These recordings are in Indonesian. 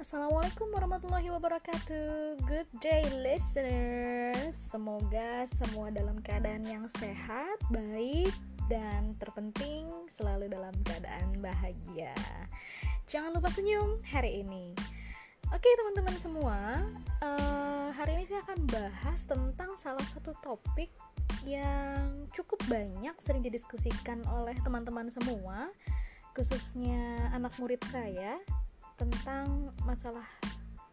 Assalamualaikum warahmatullahi wabarakatuh. Good day listeners. Semoga semua dalam keadaan yang sehat, baik, dan terpenting selalu dalam keadaan bahagia. Jangan lupa senyum hari ini. Oke teman-teman semua uh, Hari ini saya akan bahas tentang salah satu topik yang cukup banyak sering didiskusikan oleh teman-teman semua Khususnya anak murid saya tentang masalah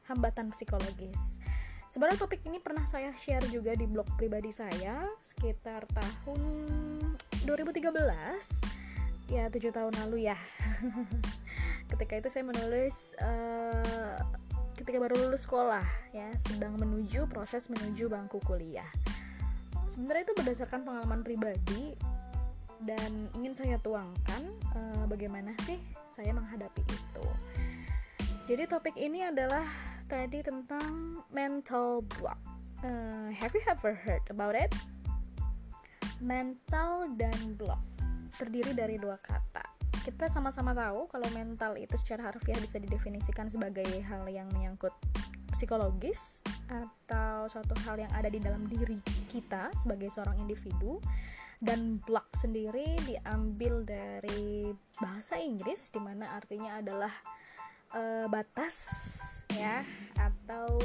hambatan psikologis. Sebenarnya topik ini pernah saya share juga di blog pribadi saya sekitar tahun 2013 ya tujuh tahun lalu ya. Ketika itu saya menulis uh, ketika baru lulus sekolah ya sedang menuju proses menuju bangku kuliah. Sebenarnya itu berdasarkan pengalaman pribadi dan ingin saya tuangkan uh, bagaimana sih saya menghadapi itu jadi topik ini adalah tadi tentang mental block. Uh, have you ever heard about it? Mental dan block terdiri dari dua kata. Kita sama-sama tahu kalau mental itu secara harfiah bisa didefinisikan sebagai hal yang menyangkut psikologis atau suatu hal yang ada di dalam diri kita sebagai seorang individu dan block sendiri diambil dari bahasa Inggris di mana artinya adalah uh, batas ya atau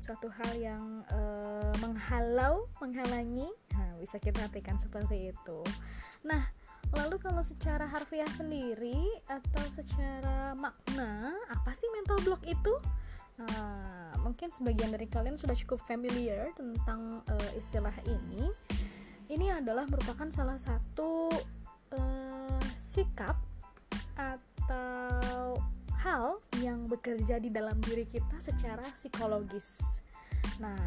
suatu hal yang uh, menghalau, menghalangi. Nah, bisa kita artikan seperti itu. Nah, lalu kalau secara harfiah sendiri atau secara makna, apa sih mental block itu? Nah, mungkin sebagian dari kalian sudah cukup familiar tentang uh, istilah ini. Ini adalah merupakan salah satu uh, sikap atau hal yang bekerja di dalam diri kita secara psikologis. Nah,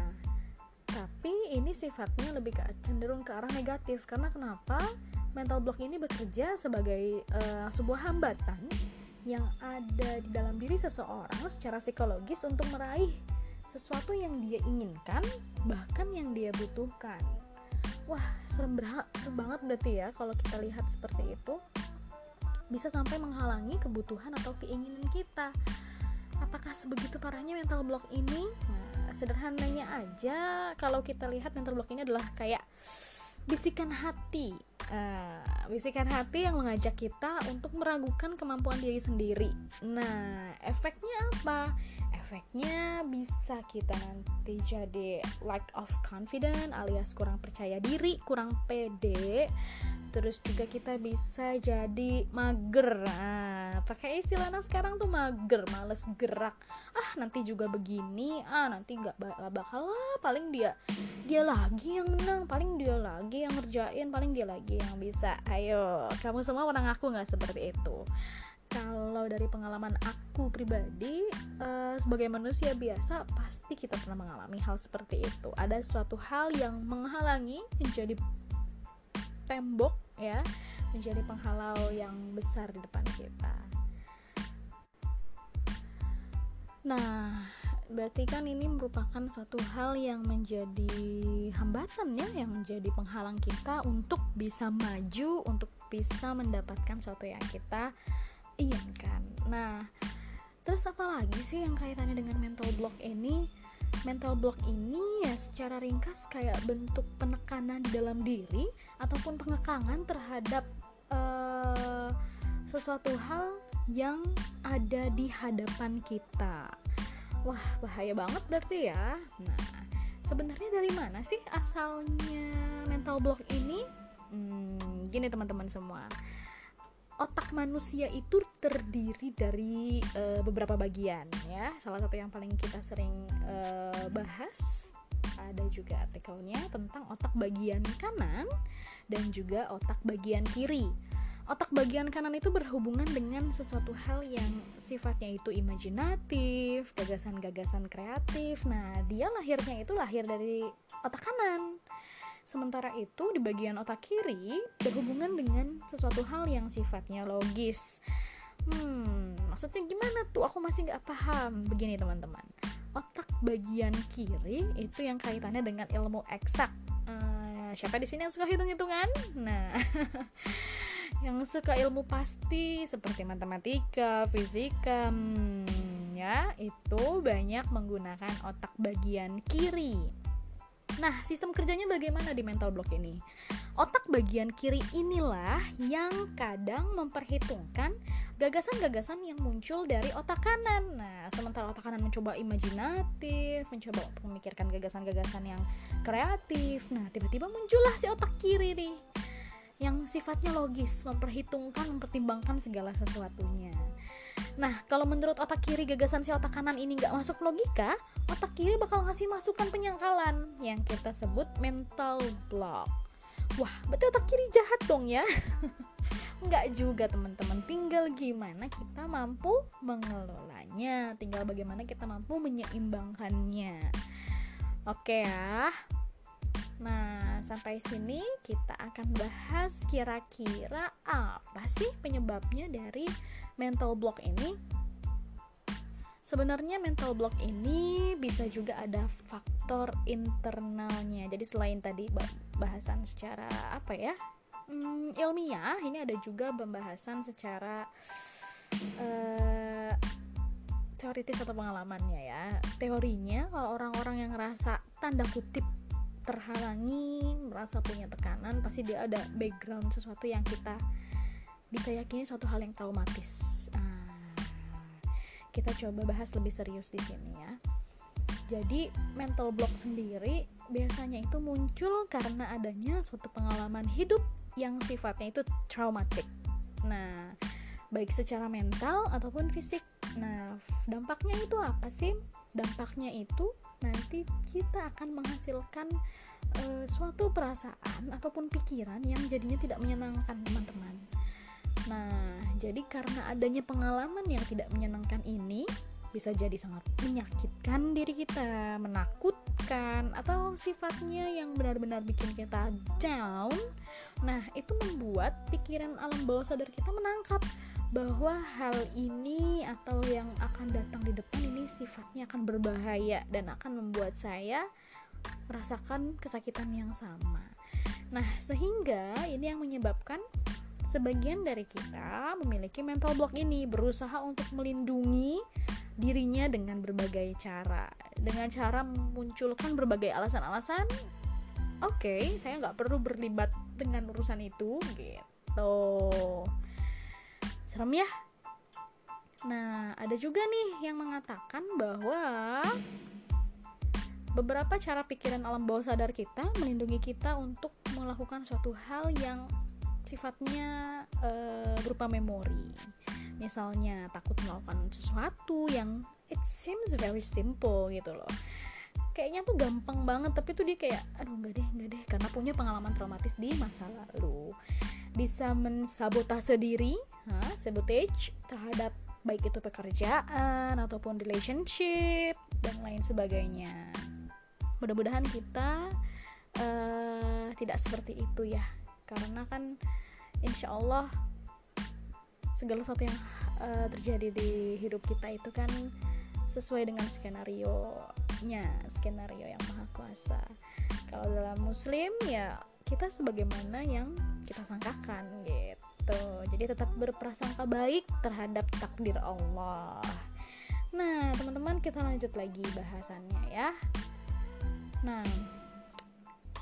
tapi ini sifatnya lebih ke cenderung ke arah negatif karena kenapa? Mental block ini bekerja sebagai uh, sebuah hambatan yang ada di dalam diri seseorang secara psikologis untuk meraih sesuatu yang dia inginkan, bahkan yang dia butuhkan. Wah, serem, serem banget berarti ya kalau kita lihat seperti itu bisa sampai menghalangi kebutuhan atau keinginan kita. Apakah sebegitu parahnya mental block ini? Nah, sederhananya aja kalau kita lihat mental block ini adalah kayak bisikan hati. Uh, bisikan hati yang mengajak kita untuk meragukan kemampuan diri sendiri. Nah, efeknya apa? Efeknya bisa kita nanti jadi lack of confidence alias kurang percaya diri, kurang pede, terus juga kita bisa jadi mager. Nah, pakai istilah sekarang tuh mager males gerak. Ah nanti juga begini ah nanti nggak bakal lah. Paling dia dia lagi yang menang paling dia lagi yang ngerjain paling dia lagi yang bisa. Ayo kamu semua pernah ngaku nggak seperti itu kalau dari pengalaman aku pribadi uh, sebagai manusia biasa pasti kita pernah mengalami hal seperti itu. Ada suatu hal yang menghalangi menjadi tembok ya. Menjadi penghalau yang besar di depan kita. Nah, berarti kan ini merupakan suatu hal yang menjadi hambatan ya, yang menjadi penghalang kita untuk bisa maju, untuk bisa mendapatkan sesuatu yang kita inginkan. Nah, terus apa lagi sih yang kaitannya dengan mental block ini? mental block ini ya secara ringkas kayak bentuk penekanan di dalam diri ataupun pengekangan terhadap uh, sesuatu hal yang ada di hadapan kita. Wah, bahaya banget berarti ya. Nah, sebenarnya dari mana sih asalnya mental block ini? Hmm, gini teman-teman semua otak manusia itu terdiri dari uh, beberapa bagian ya. Salah satu yang paling kita sering uh, bahas ada juga artikelnya tentang otak bagian kanan dan juga otak bagian kiri. Otak bagian kanan itu berhubungan dengan sesuatu hal yang sifatnya itu imajinatif, gagasan-gagasan kreatif. Nah, dia lahirnya itu lahir dari otak kanan. Sementara itu di bagian otak kiri berhubungan dengan sesuatu hal yang sifatnya logis. Hmm, maksudnya gimana tuh? Aku masih nggak paham. Begini teman-teman, otak bagian kiri itu yang kaitannya dengan ilmu eksak. Uh, siapa di sini yang suka hitung-hitungan? Nah, yang suka ilmu pasti seperti matematika, fisika, hmm, ya itu banyak menggunakan otak bagian kiri. Nah, sistem kerjanya bagaimana di mental block ini? Otak bagian kiri inilah yang kadang memperhitungkan gagasan-gagasan yang muncul dari otak kanan. Nah, sementara otak kanan mencoba imajinatif, mencoba memikirkan gagasan-gagasan yang kreatif. Nah, tiba-tiba muncullah si otak kiri nih yang sifatnya logis, memperhitungkan, mempertimbangkan segala sesuatunya. Nah, kalau menurut otak kiri gagasan si otak kanan ini nggak masuk logika, otak kiri bakal ngasih masukan penyangkalan yang kita sebut mental block. Wah, berarti otak kiri jahat dong ya? Nggak juga teman-teman, tinggal gimana kita mampu mengelolanya, tinggal bagaimana kita mampu menyeimbangkannya. Oke ya. Nah, sampai sini kita akan bahas kira-kira apa sih penyebabnya dari mental block ini. Sebenarnya mental block ini bisa juga ada faktor internalnya. Jadi selain tadi bahasan secara apa ya? Hmm, ilmiah ini ada juga pembahasan secara uh, teoritis atau pengalamannya ya. Teorinya kalau orang-orang yang ngerasa tanda kutip terhalangi merasa punya tekanan pasti dia ada background sesuatu yang kita bisa yakini suatu hal yang traumatis. Uh, kita coba bahas lebih serius di sini ya. Jadi mental block sendiri biasanya itu muncul karena adanya suatu pengalaman hidup yang sifatnya itu traumatik. Nah, baik secara mental ataupun fisik. Nah, dampaknya itu apa sih? Dampaknya itu nanti kita akan menghasilkan uh, suatu perasaan ataupun pikiran yang jadinya tidak menyenangkan teman-teman. Nah, jadi karena adanya pengalaman yang tidak menyenangkan ini bisa jadi sangat menyakitkan diri kita, menakutkan atau sifatnya yang benar-benar bikin kita down. Nah, itu membuat pikiran alam bawah sadar kita menangkap bahwa hal ini atau yang akan datang di depan ini sifatnya akan berbahaya dan akan membuat saya merasakan kesakitan yang sama. Nah, sehingga ini yang menyebabkan Sebagian dari kita memiliki mental block ini, berusaha untuk melindungi dirinya dengan berbagai cara, dengan cara memunculkan berbagai alasan-alasan. Oke, okay, saya nggak perlu berlibat dengan urusan itu, gitu. Serem ya? Nah, ada juga nih yang mengatakan bahwa beberapa cara pikiran alam bawah sadar kita melindungi kita untuk melakukan suatu hal yang sifatnya uh, berupa memori misalnya takut melakukan sesuatu yang it seems very simple gitu loh kayaknya tuh gampang banget tapi tuh dia kayak aduh nggak deh nggak deh karena punya pengalaman traumatis di masa lalu. Bisa mensabotase diri ha, sabotage terhadap baik itu pekerjaan ataupun relationship dan lain sebagainya. Mudah-mudahan kita uh, tidak seperti itu ya karena kan insya Allah segala sesuatu yang uh, terjadi di hidup kita itu kan sesuai dengan skenario nya skenario yang maha kuasa. Kalau dalam muslim ya kita sebagaimana yang kita sangkakan gitu. Jadi tetap berprasangka baik terhadap takdir Allah. Nah teman-teman kita lanjut lagi bahasannya ya. Nah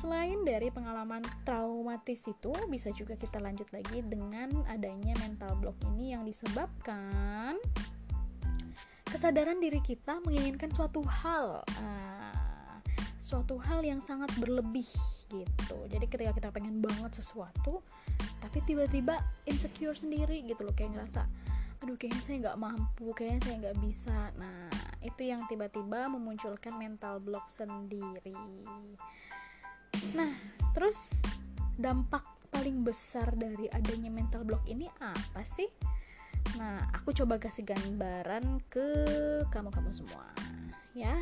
Selain dari pengalaman traumatis itu, bisa juga kita lanjut lagi dengan adanya mental block ini yang disebabkan kesadaran diri kita menginginkan suatu hal, uh, suatu hal yang sangat berlebih gitu. Jadi ketika kita pengen banget sesuatu, tapi tiba-tiba insecure sendiri gitu loh, kayak ngerasa, aduh kayaknya saya nggak mampu, kayaknya saya nggak bisa. Nah itu yang tiba-tiba memunculkan mental block sendiri. Nah, terus dampak paling besar dari adanya mental block ini apa sih? Nah, aku coba kasih gambaran ke kamu-kamu semua, ya.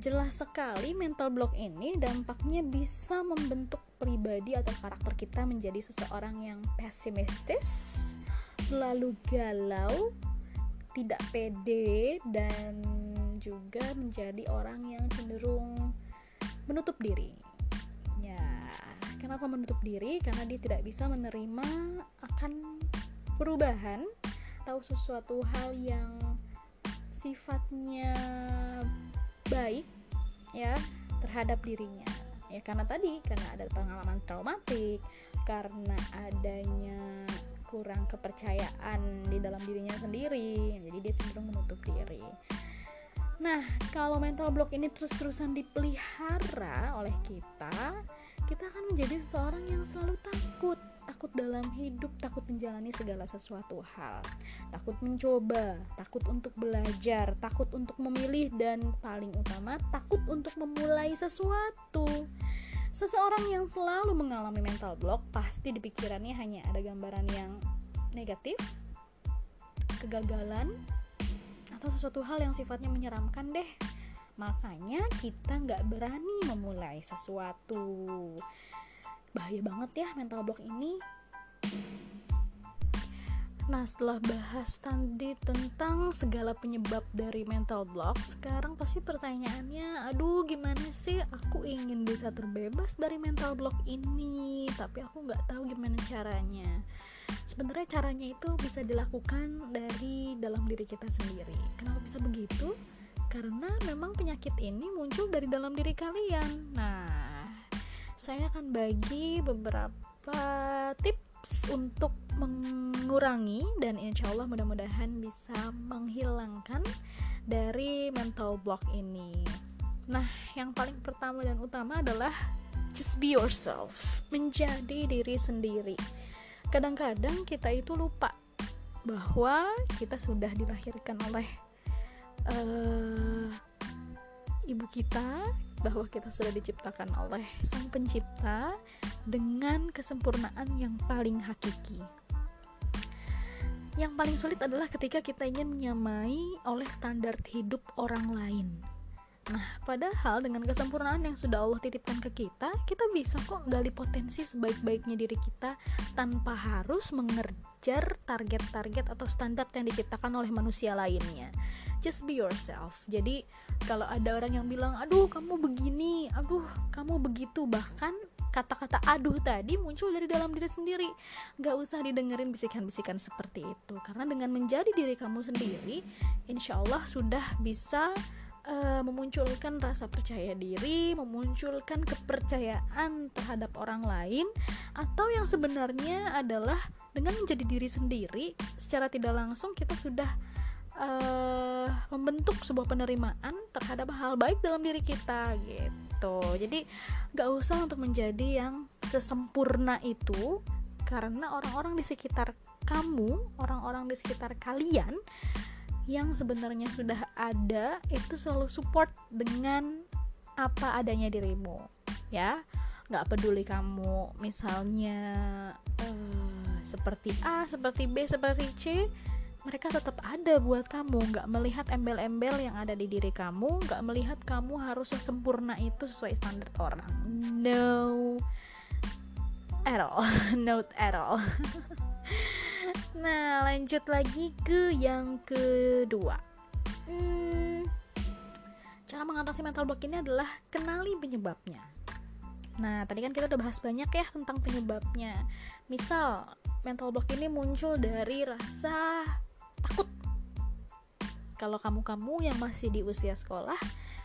Jelas sekali mental block ini dampaknya bisa membentuk pribadi atau karakter kita menjadi seseorang yang pesimistis, selalu galau, tidak pede dan juga menjadi orang yang cenderung menutup diri Kenapa menutup diri? Karena dia tidak bisa menerima akan perubahan atau sesuatu hal yang sifatnya baik ya terhadap dirinya. Ya karena tadi karena ada pengalaman traumatik karena adanya kurang kepercayaan di dalam dirinya sendiri jadi dia cenderung menutup diri. Nah kalau mental block ini terus-terusan dipelihara oleh kita kita akan menjadi seseorang yang selalu takut takut dalam hidup, takut menjalani segala sesuatu hal, takut mencoba, takut untuk belajar, takut untuk memilih, dan paling utama, takut untuk memulai sesuatu. Seseorang yang selalu mengalami mental block pasti di pikirannya hanya ada gambaran yang negatif, kegagalan, atau sesuatu hal yang sifatnya menyeramkan deh. Makanya kita nggak berani memulai sesuatu bahaya banget ya mental block ini Nah, setelah bahas tadi tentang segala penyebab dari mental block, sekarang pasti pertanyaannya, aduh gimana sih aku ingin bisa terbebas dari mental block ini, tapi aku nggak tahu gimana caranya. Sebenarnya caranya itu bisa dilakukan dari dalam diri kita sendiri. Kenapa bisa begitu? Karena memang penyakit ini muncul dari dalam diri kalian. Nah, saya akan bagi beberapa tips untuk mengurangi dan insya Allah mudah-mudahan bisa menghilangkan dari mental block ini. Nah, yang paling pertama dan utama adalah just be yourself, menjadi diri sendiri. Kadang-kadang kita itu lupa bahwa kita sudah dilahirkan oleh uh, ibu kita, bahwa kita sudah diciptakan oleh Sang Pencipta dengan kesempurnaan yang paling hakiki. Yang paling sulit adalah ketika kita ingin menyamai oleh standar hidup orang lain. Nah, padahal dengan kesempurnaan yang sudah Allah titipkan ke kita, kita bisa kok gali potensi sebaik-baiknya diri kita tanpa harus mengejar target-target atau standar yang diciptakan oleh manusia lainnya. Just be yourself. Jadi, kalau ada orang yang bilang, "Aduh, kamu begini, aduh, kamu begitu," bahkan kata-kata aduh tadi muncul dari dalam diri sendiri Gak usah didengerin bisikan-bisikan seperti itu karena dengan menjadi diri kamu sendiri insya Allah sudah bisa uh, memunculkan rasa percaya diri, memunculkan kepercayaan terhadap orang lain, atau yang sebenarnya adalah dengan menjadi diri sendiri, secara tidak langsung kita sudah uh, membentuk sebuah penerimaan terhadap hal baik dalam diri kita gitu. Jadi gak usah untuk menjadi yang sesempurna itu, karena orang-orang di sekitar kamu, orang-orang di sekitar kalian yang sebenarnya sudah ada itu selalu support dengan apa adanya dirimu ya. Nggak peduli kamu misalnya uh, seperti A seperti B seperti C mereka tetap ada buat kamu. Nggak melihat embel-embel yang ada di diri kamu nggak melihat kamu harus sempurna itu sesuai standar orang. No at all. Not at all Nah, lanjut lagi ke yang kedua. Hmm, cara mengatasi mental block ini adalah kenali penyebabnya. Nah, tadi kan kita udah bahas banyak ya tentang penyebabnya. Misal, mental block ini muncul dari rasa takut. Kalau kamu-kamu yang masih di usia sekolah,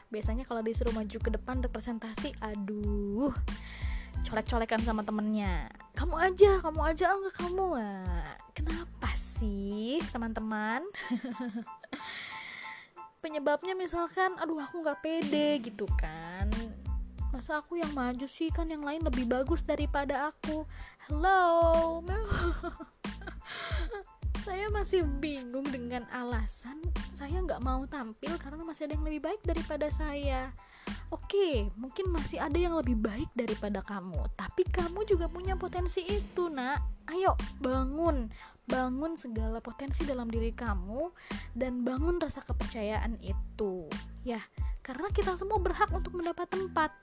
biasanya kalau disuruh maju ke depan untuk presentasi, aduh, colek-colekan sama temennya. Kamu aja, kamu aja, enggak kamu. Nah, Kenapa sih teman-teman? Penyebabnya misalkan, aduh aku nggak pede gitu kan. Masa aku yang maju sih kan yang lain lebih bagus daripada aku. Hello, saya masih bingung dengan alasan saya nggak mau tampil karena masih ada yang lebih baik daripada saya. Oke, mungkin masih ada yang lebih baik daripada kamu, tapi kamu juga punya potensi itu, Nak. Ayo bangun. Bangun segala potensi dalam diri kamu dan bangun rasa kepercayaan itu. Ya karena kita semua berhak untuk mendapat tempat.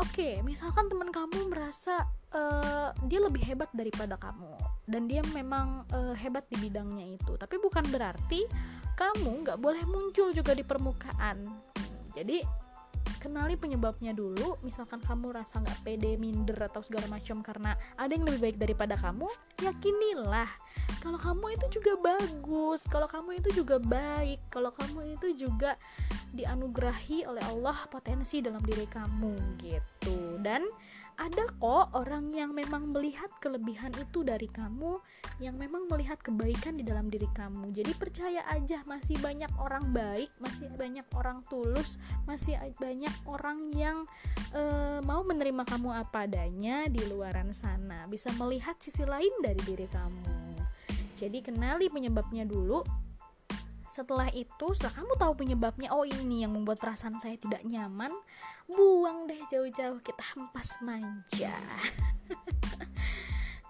Oke misalkan teman kamu merasa uh, dia lebih hebat daripada kamu dan dia memang uh, hebat di bidangnya itu tapi bukan berarti kamu nggak boleh muncul juga di permukaan. Jadi kenali penyebabnya dulu misalkan kamu rasa nggak pede minder atau segala macam karena ada yang lebih baik daripada kamu yakinilah. Kalau kamu itu juga bagus kalau kamu itu juga baik kalau kamu itu juga dianugerahi oleh Allah potensi dalam diri kamu gitu. Dan ada kok orang yang memang melihat kelebihan itu dari kamu yang memang melihat kebaikan di dalam diri kamu. Jadi percaya aja masih banyak orang baik masih banyak orang tulus masih banyak orang yang uh, mau menerima kamu apa adanya di luaran sana. Bisa melihat sisi lain dari diri kamu. Jadi kenali penyebabnya dulu setelah itu setelah kamu tahu penyebabnya oh ini yang membuat perasaan saya tidak nyaman buang deh jauh-jauh kita hempas manja.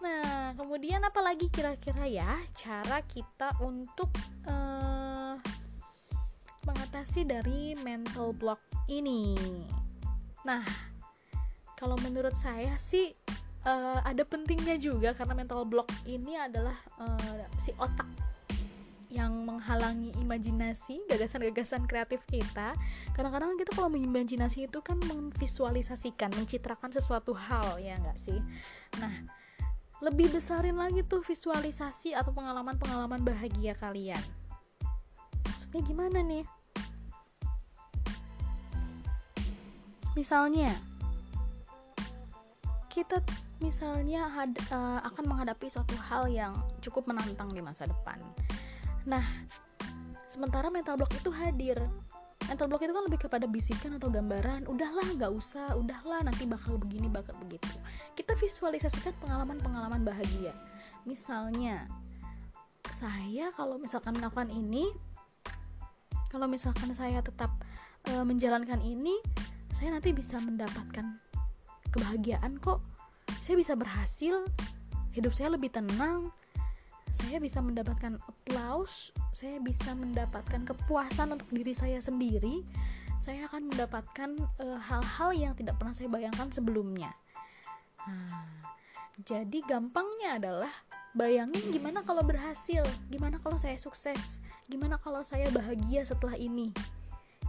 Nah kemudian apalagi kira-kira ya cara kita untuk uh, mengatasi dari mental block ini? Nah kalau menurut saya sih uh, ada pentingnya juga karena mental block ini adalah uh, si otak yang menghalangi imajinasi gagasan-gagasan kreatif kita. Kadang-kadang kita kalau mengimajinasi itu kan memvisualisasikan mencitrakan sesuatu hal ya nggak sih? Nah lebih besarin lagi tuh visualisasi atau pengalaman-pengalaman bahagia kalian. Maksudnya gimana nih? Misalnya kita misalnya had, uh, akan menghadapi suatu hal yang cukup menantang di masa depan Nah, sementara mental block itu hadir. Mental block itu kan lebih kepada bisikan atau gambaran, udahlah nggak usah, udahlah nanti bakal begini, bakal begitu. Kita visualisasikan pengalaman-pengalaman bahagia. Misalnya, saya kalau misalkan melakukan ini, kalau misalkan saya tetap e, menjalankan ini, saya nanti bisa mendapatkan kebahagiaan kok. Saya bisa berhasil, hidup saya lebih tenang, saya bisa mendapatkan applause, saya bisa mendapatkan kepuasan untuk diri saya sendiri, saya akan mendapatkan eh, hal-hal uh, yang tidak pernah saya bayangkan sebelumnya. Nah, jadi gampangnya adalah bayangin gimana kalau berhasil, gimana kalau saya sukses, gimana kalau saya bahagia setelah ini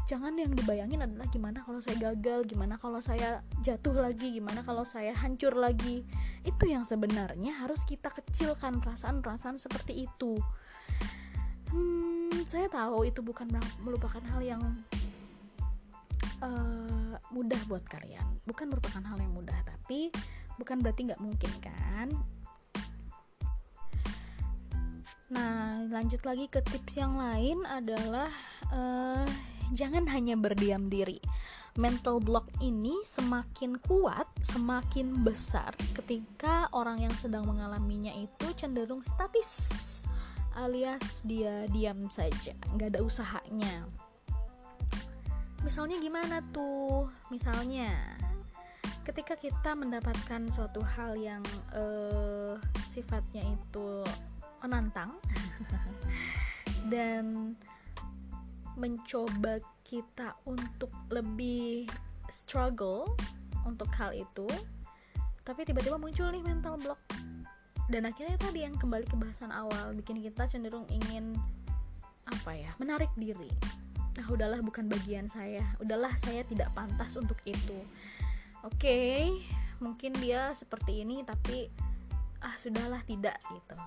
jangan yang dibayangin adalah gimana kalau saya gagal, gimana kalau saya jatuh lagi, gimana kalau saya hancur lagi. Itu yang sebenarnya harus kita kecilkan perasaan-perasaan seperti itu. Hmm, saya tahu itu bukan melupakan hal yang uh, mudah buat kalian, bukan merupakan hal yang mudah, tapi bukan berarti nggak mungkin kan? Nah, lanjut lagi ke tips yang lain adalah uh, jangan hanya berdiam diri. Mental block ini semakin kuat, semakin besar ketika orang yang sedang mengalaminya itu cenderung statis, alias dia diam saja, nggak ada usahanya. Misalnya gimana tuh? Misalnya ketika kita mendapatkan suatu hal yang uh, sifatnya itu menantang dan mencoba kita untuk lebih struggle untuk hal itu tapi tiba-tiba muncul nih mental block. Dan akhirnya tadi yang kembali ke bahasan awal bikin kita cenderung ingin apa ya menarik diri. Nah udahlah bukan bagian saya. Udahlah saya tidak pantas untuk itu. Oke okay, mungkin dia seperti ini tapi ah sudahlah tidak gitu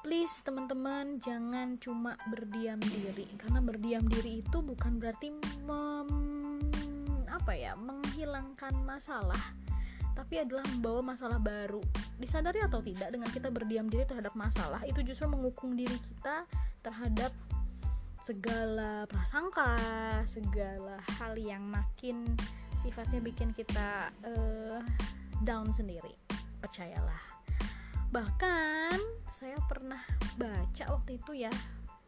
please teman-teman jangan cuma berdiam diri. Karena berdiam diri itu bukan berarti mem, apa ya menghilangkan masalah tapi adalah membawa masalah baru. Disadari atau tidak dengan kita berdiam diri terhadap masalah itu justru mengukung diri kita terhadap segala prasangka segala hal yang makin sifatnya bikin kita uh, down sendiri. Percayalah bahkan saya pernah baca waktu itu ya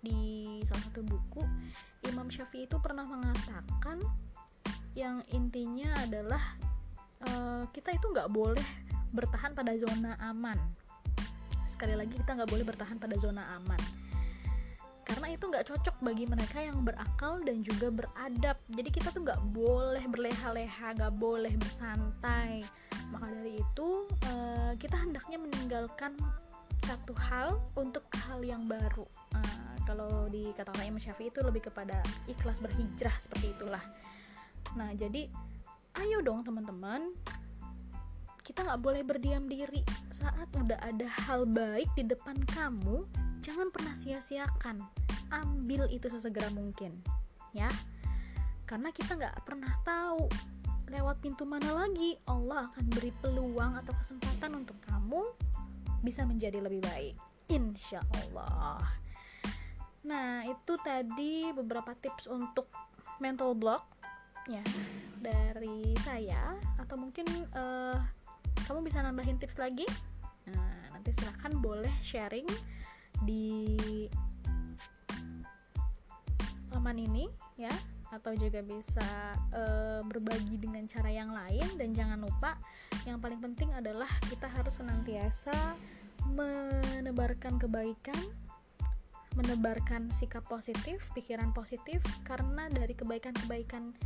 di salah satu buku Imam Syafi'i itu pernah mengatakan yang intinya adalah uh, kita itu nggak boleh bertahan pada zona aman. Sekali lagi kita nggak boleh bertahan pada zona aman. Karena itu nggak cocok bagi mereka yang berakal dan juga beradab. Jadi kita tuh nggak boleh berleha-leha nggak boleh bersantai maka dari itu uh, kita hendaknya meninggalkan satu hal untuk hal yang baru. Uh, kalau di kata Imam Syafi'i itu lebih kepada ikhlas berhijrah seperti itulah. Nah jadi ayo dong teman-teman kita nggak boleh berdiam diri. Saat udah ada hal baik di depan kamu jangan pernah sia-siakan. Ambil itu sesegera mungkin ya. Karena kita nggak pernah tahu lewat pintu mana lagi? Allah akan beri peluang atau kesempatan untuk kamu bisa menjadi lebih baik. Insya Allah nah itu tadi beberapa tips untuk mental block ya dari saya. Atau mungkin uh, kamu bisa nambahin tips lagi? Nah nanti silahkan boleh sharing di laman ini ya atau juga bisa e, berbagi dengan cara yang lain dan jangan lupa yang paling penting adalah kita harus senantiasa menebarkan kebaikan menebarkan sikap positif, pikiran positif karena dari kebaikan-kebaikan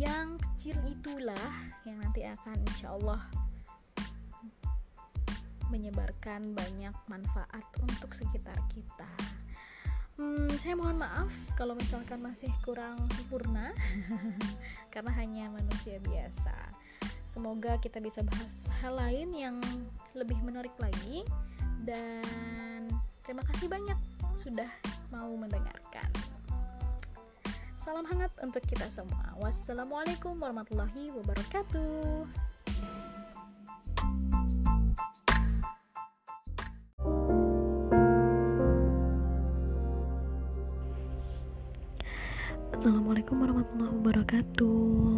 yang kecil itulah yang nanti akan insya Allah menyebarkan banyak manfaat untuk sekitar kita. Hmm, saya mohon maaf kalau misalkan masih kurang sempurna karena hanya manusia biasa. Semoga kita bisa bahas hal lain yang lebih menarik lagi dan terima kasih banyak sudah mau mendengarkan. Salam hangat untuk kita semua. Wassalamualaikum warahmatullahi wabarakatuh. Assalamualaikum warahmatullahi wabarakatuh.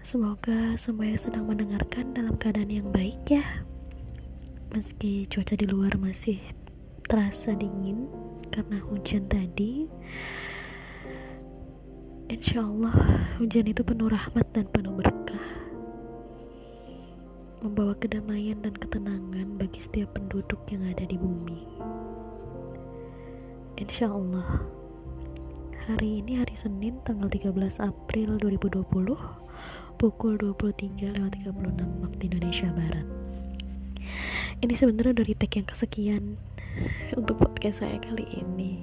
Semoga semuanya sedang mendengarkan dalam keadaan yang baik ya. Meski cuaca di luar masih terasa dingin karena hujan tadi. Insya Allah hujan itu penuh rahmat dan penuh berkah Membawa kedamaian dan ketenangan bagi setiap penduduk yang ada di bumi Insya Allah Hari ini hari Senin tanggal 13 April 2020 Pukul 23.36 waktu Indonesia Barat. Ini sebenarnya dari tag yang kesekian Untuk podcast saya kali ini.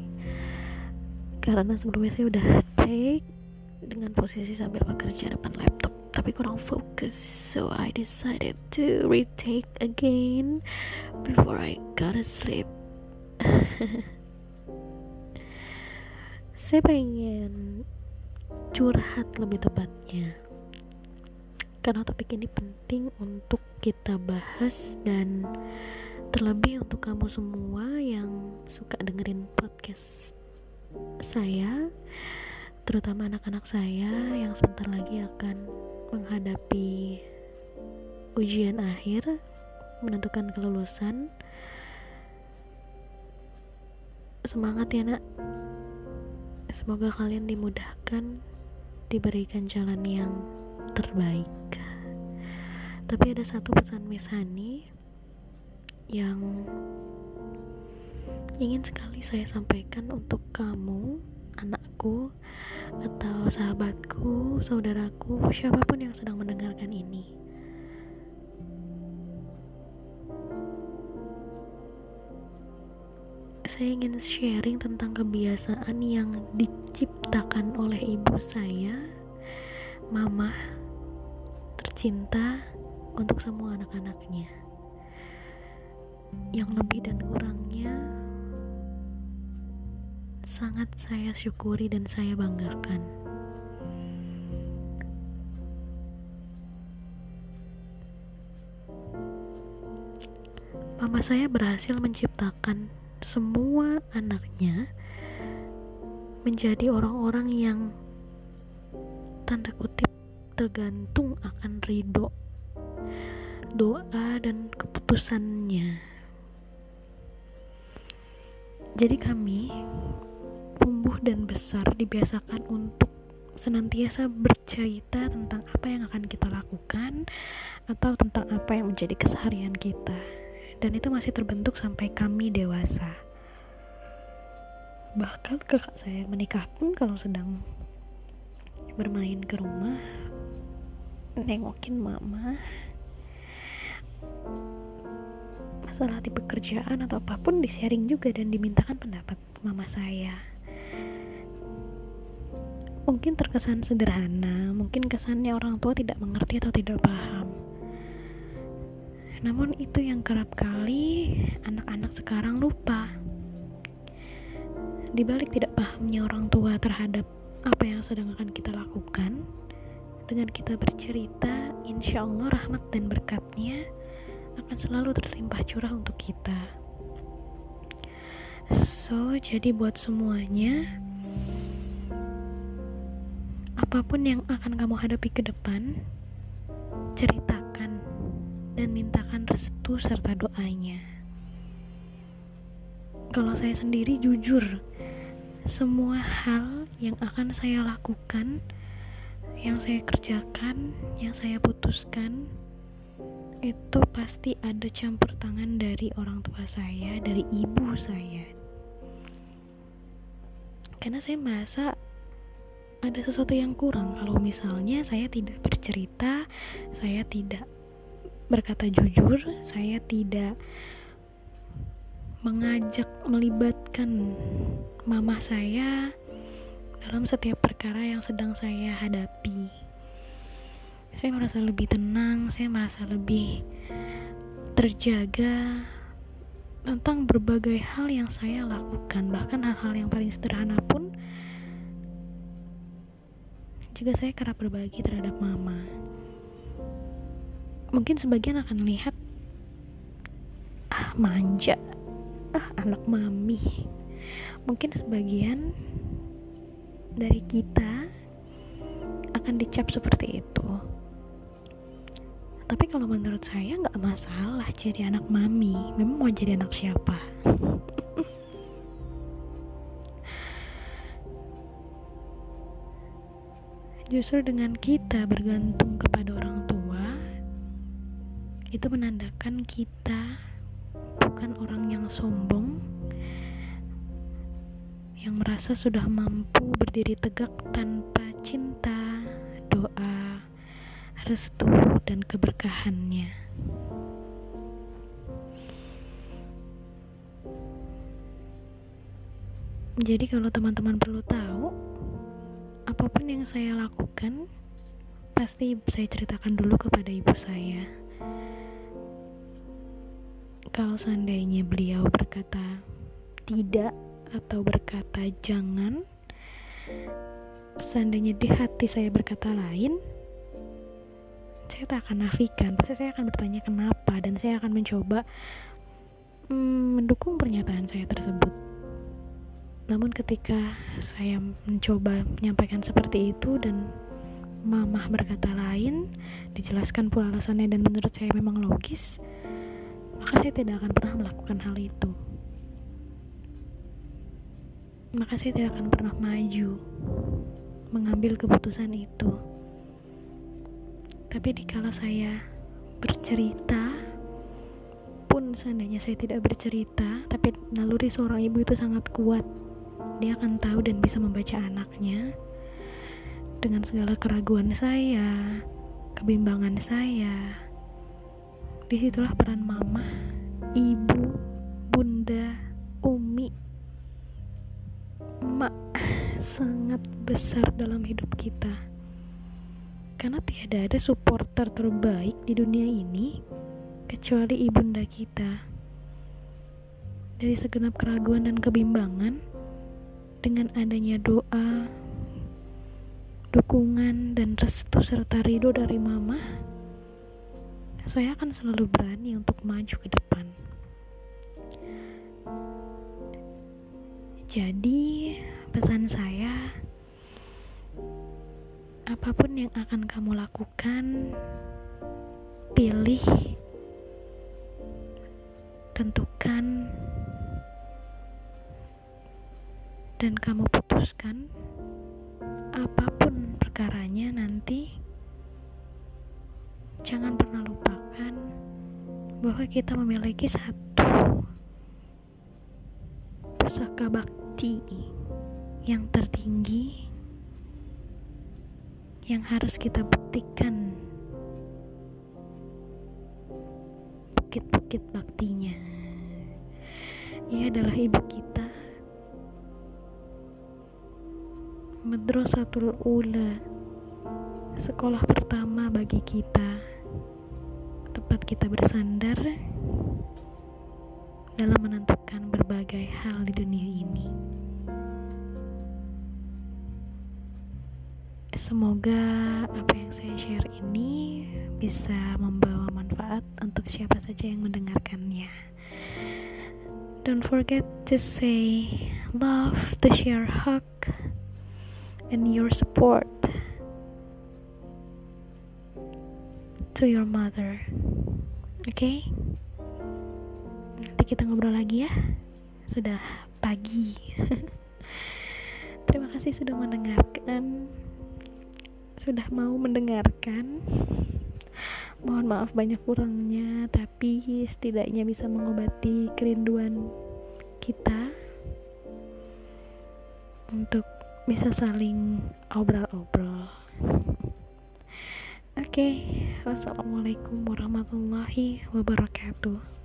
Karena sebelumnya saya udah take Dengan posisi sambil bekerja depan laptop Tapi kurang fokus. So I decided to retake again Before I gotta sleep saya pengen curhat lebih tepatnya. Karena topik ini penting untuk kita bahas dan terlebih untuk kamu semua yang suka dengerin podcast saya terutama anak-anak saya yang sebentar lagi akan menghadapi ujian akhir menentukan kelulusan. Semangat ya nak Semoga kalian dimudahkan, diberikan jalan yang terbaik. Tapi ada satu pesan Miss Hani yang ingin sekali saya sampaikan untuk kamu, anakku, atau sahabatku, saudaraku, siapa pun yang sedang mendengarkan ini. Saya ingin sharing tentang kebiasaan yang diciptakan oleh ibu saya, mama tercinta untuk semua anak-anaknya. Yang lebih dan kurangnya sangat saya syukuri dan saya banggakan. Mama saya berhasil menciptakan semua anaknya menjadi orang-orang yang tanda kutip tergantung akan ridho doa dan keputusannya. Jadi kami tumbuh dan besar dibiasakan untuk senantiasa bercerita tentang apa yang akan kita lakukan atau tentang apa yang menjadi keseharian kita dan itu masih terbentuk sampai kami dewasa. Bahkan kakak saya menikah pun kalau sedang bermain ke rumah nengokin mama. Masalah di pekerjaan atau apa pun di sharing juga dan dimintakan pendapat mama saya. Mungkin terkesan sederhana, mungkin kesannya orang tua tidak mengerti atau tidak paham. Namun itu yang kerap kali anak-anak sekarang lupa. Di balik tidak pahamnya orang tua terhadap apa yang sedang akan kita lakukan, dengan kita bercerita, insya Allah rahmat dan berkatnya akan selalu terlimpah curah untuk kita. So, jadi buat semuanya, apa pun yang akan kamu hadapi ke depan, ceritakan dan mintakan restu serta doanya. Kalau saya sendiri jujur, semua hal yang akan saya lakukan, yang saya kerjakan, yang saya putuskan, itu pasti ada campur tangan dari orang tua saya, dari ibu saya. Karena saya merasa ada sesuatu yang kurang kalau misalnya saya tidak bercerita, saya tidak berkata jujur, saya tidak mengajak melibatkan mama saya dalam setiap perkara yang sedang saya hadapi. Saya merasa lebih tenang, saya merasa lebih terjaga tentang berbagai hal yang saya lakukan, bahkan hal-hal yang paling sederhana pun juga saya kerap berbagi terhadap mama. Mungkin sebagian akan melihat ah manja, ah anak mami. Mungkin sebagian dari kita akan dicap seperti itu. Tapi kalau menurut saya nggak masalah jadi anak mami. Memang mau jadi anak siapa? Justru dengan kita bergantung kepada orang itu menandakan kita bukan orang yang sombong, yang merasa sudah mampu berdiri tegak tanpa cinta, doa, restu, dan keberkahannya. Jadi kalau teman-teman perlu tahu, apa pun yang saya lakukan pasti saya ceritakan dulu kepada ibu saya kalau seandainya beliau berkata tidak atau berkata jangan seandainya di hati saya berkata lain saya tak akan nafikan. Pasti saya akan bertanya kenapa dan saya akan mencoba hmm, mendukung pernyataan saya tersebut. Namun ketika saya mencoba menyampaikan seperti itu dan mamah berkata lain, dijelaskan pula alasannya dan menurut saya memang logis, maka saya tidak akan pernah melakukan hal itu. Maka saya tidak akan pernah maju mengambil keputusan itu. Tapi dikala saya bercerita, pun seandainya saya tidak bercerita, tapi naluri seorang ibu itu sangat kuat dia akan tahu dan bisa membaca anaknya dengan segala keraguan saya, kebimbangan saya. Di situlah peran mama, ibu, bunda, umi, emak sangat besar dalam hidup kita. Karena tiada ada supporter terbaik di dunia ini kecuali ibunda kita. Dari segenap keraguan dan kebimbangan, dengan adanya doa, dukungan, dan restu serta ridho dari mama, saya akan selalu berani untuk maju ke depan. Jadi, pesan saya, apa pun yang akan kamu lakukan, pilih, tentukan, dan kamu putuskan apa pun perkaranya nanti jangan pernah lupakan bahwa kita memiliki satu pusaka bakti yang tertinggi yang harus kita buktikan. Bukit-bukit baktinya. Ia adalah ibu kita. Madrasatul ula sekolah pertama bagi kita kita bersandar dalam menentukan berbagai hal di dunia ini semoga apa yang saya share ini bisa membawa manfaat untuk siapa saja yang mendengarkannya don't forget to say love to share hug and your support to your mother. Oke? Okay? Nanti kita ngobrol lagi ya. Sudah pagi. Terima kasih sudah mendengarkan. Sudah mau mendengarkan. Mohon maaf banyak kurangnya, tapi setidaknya bisa mengobati kerinduan kita untuk bisa saling obrol-obrol. Oke, okay. wassalamualaikum warahmatullahi wabarakatuh.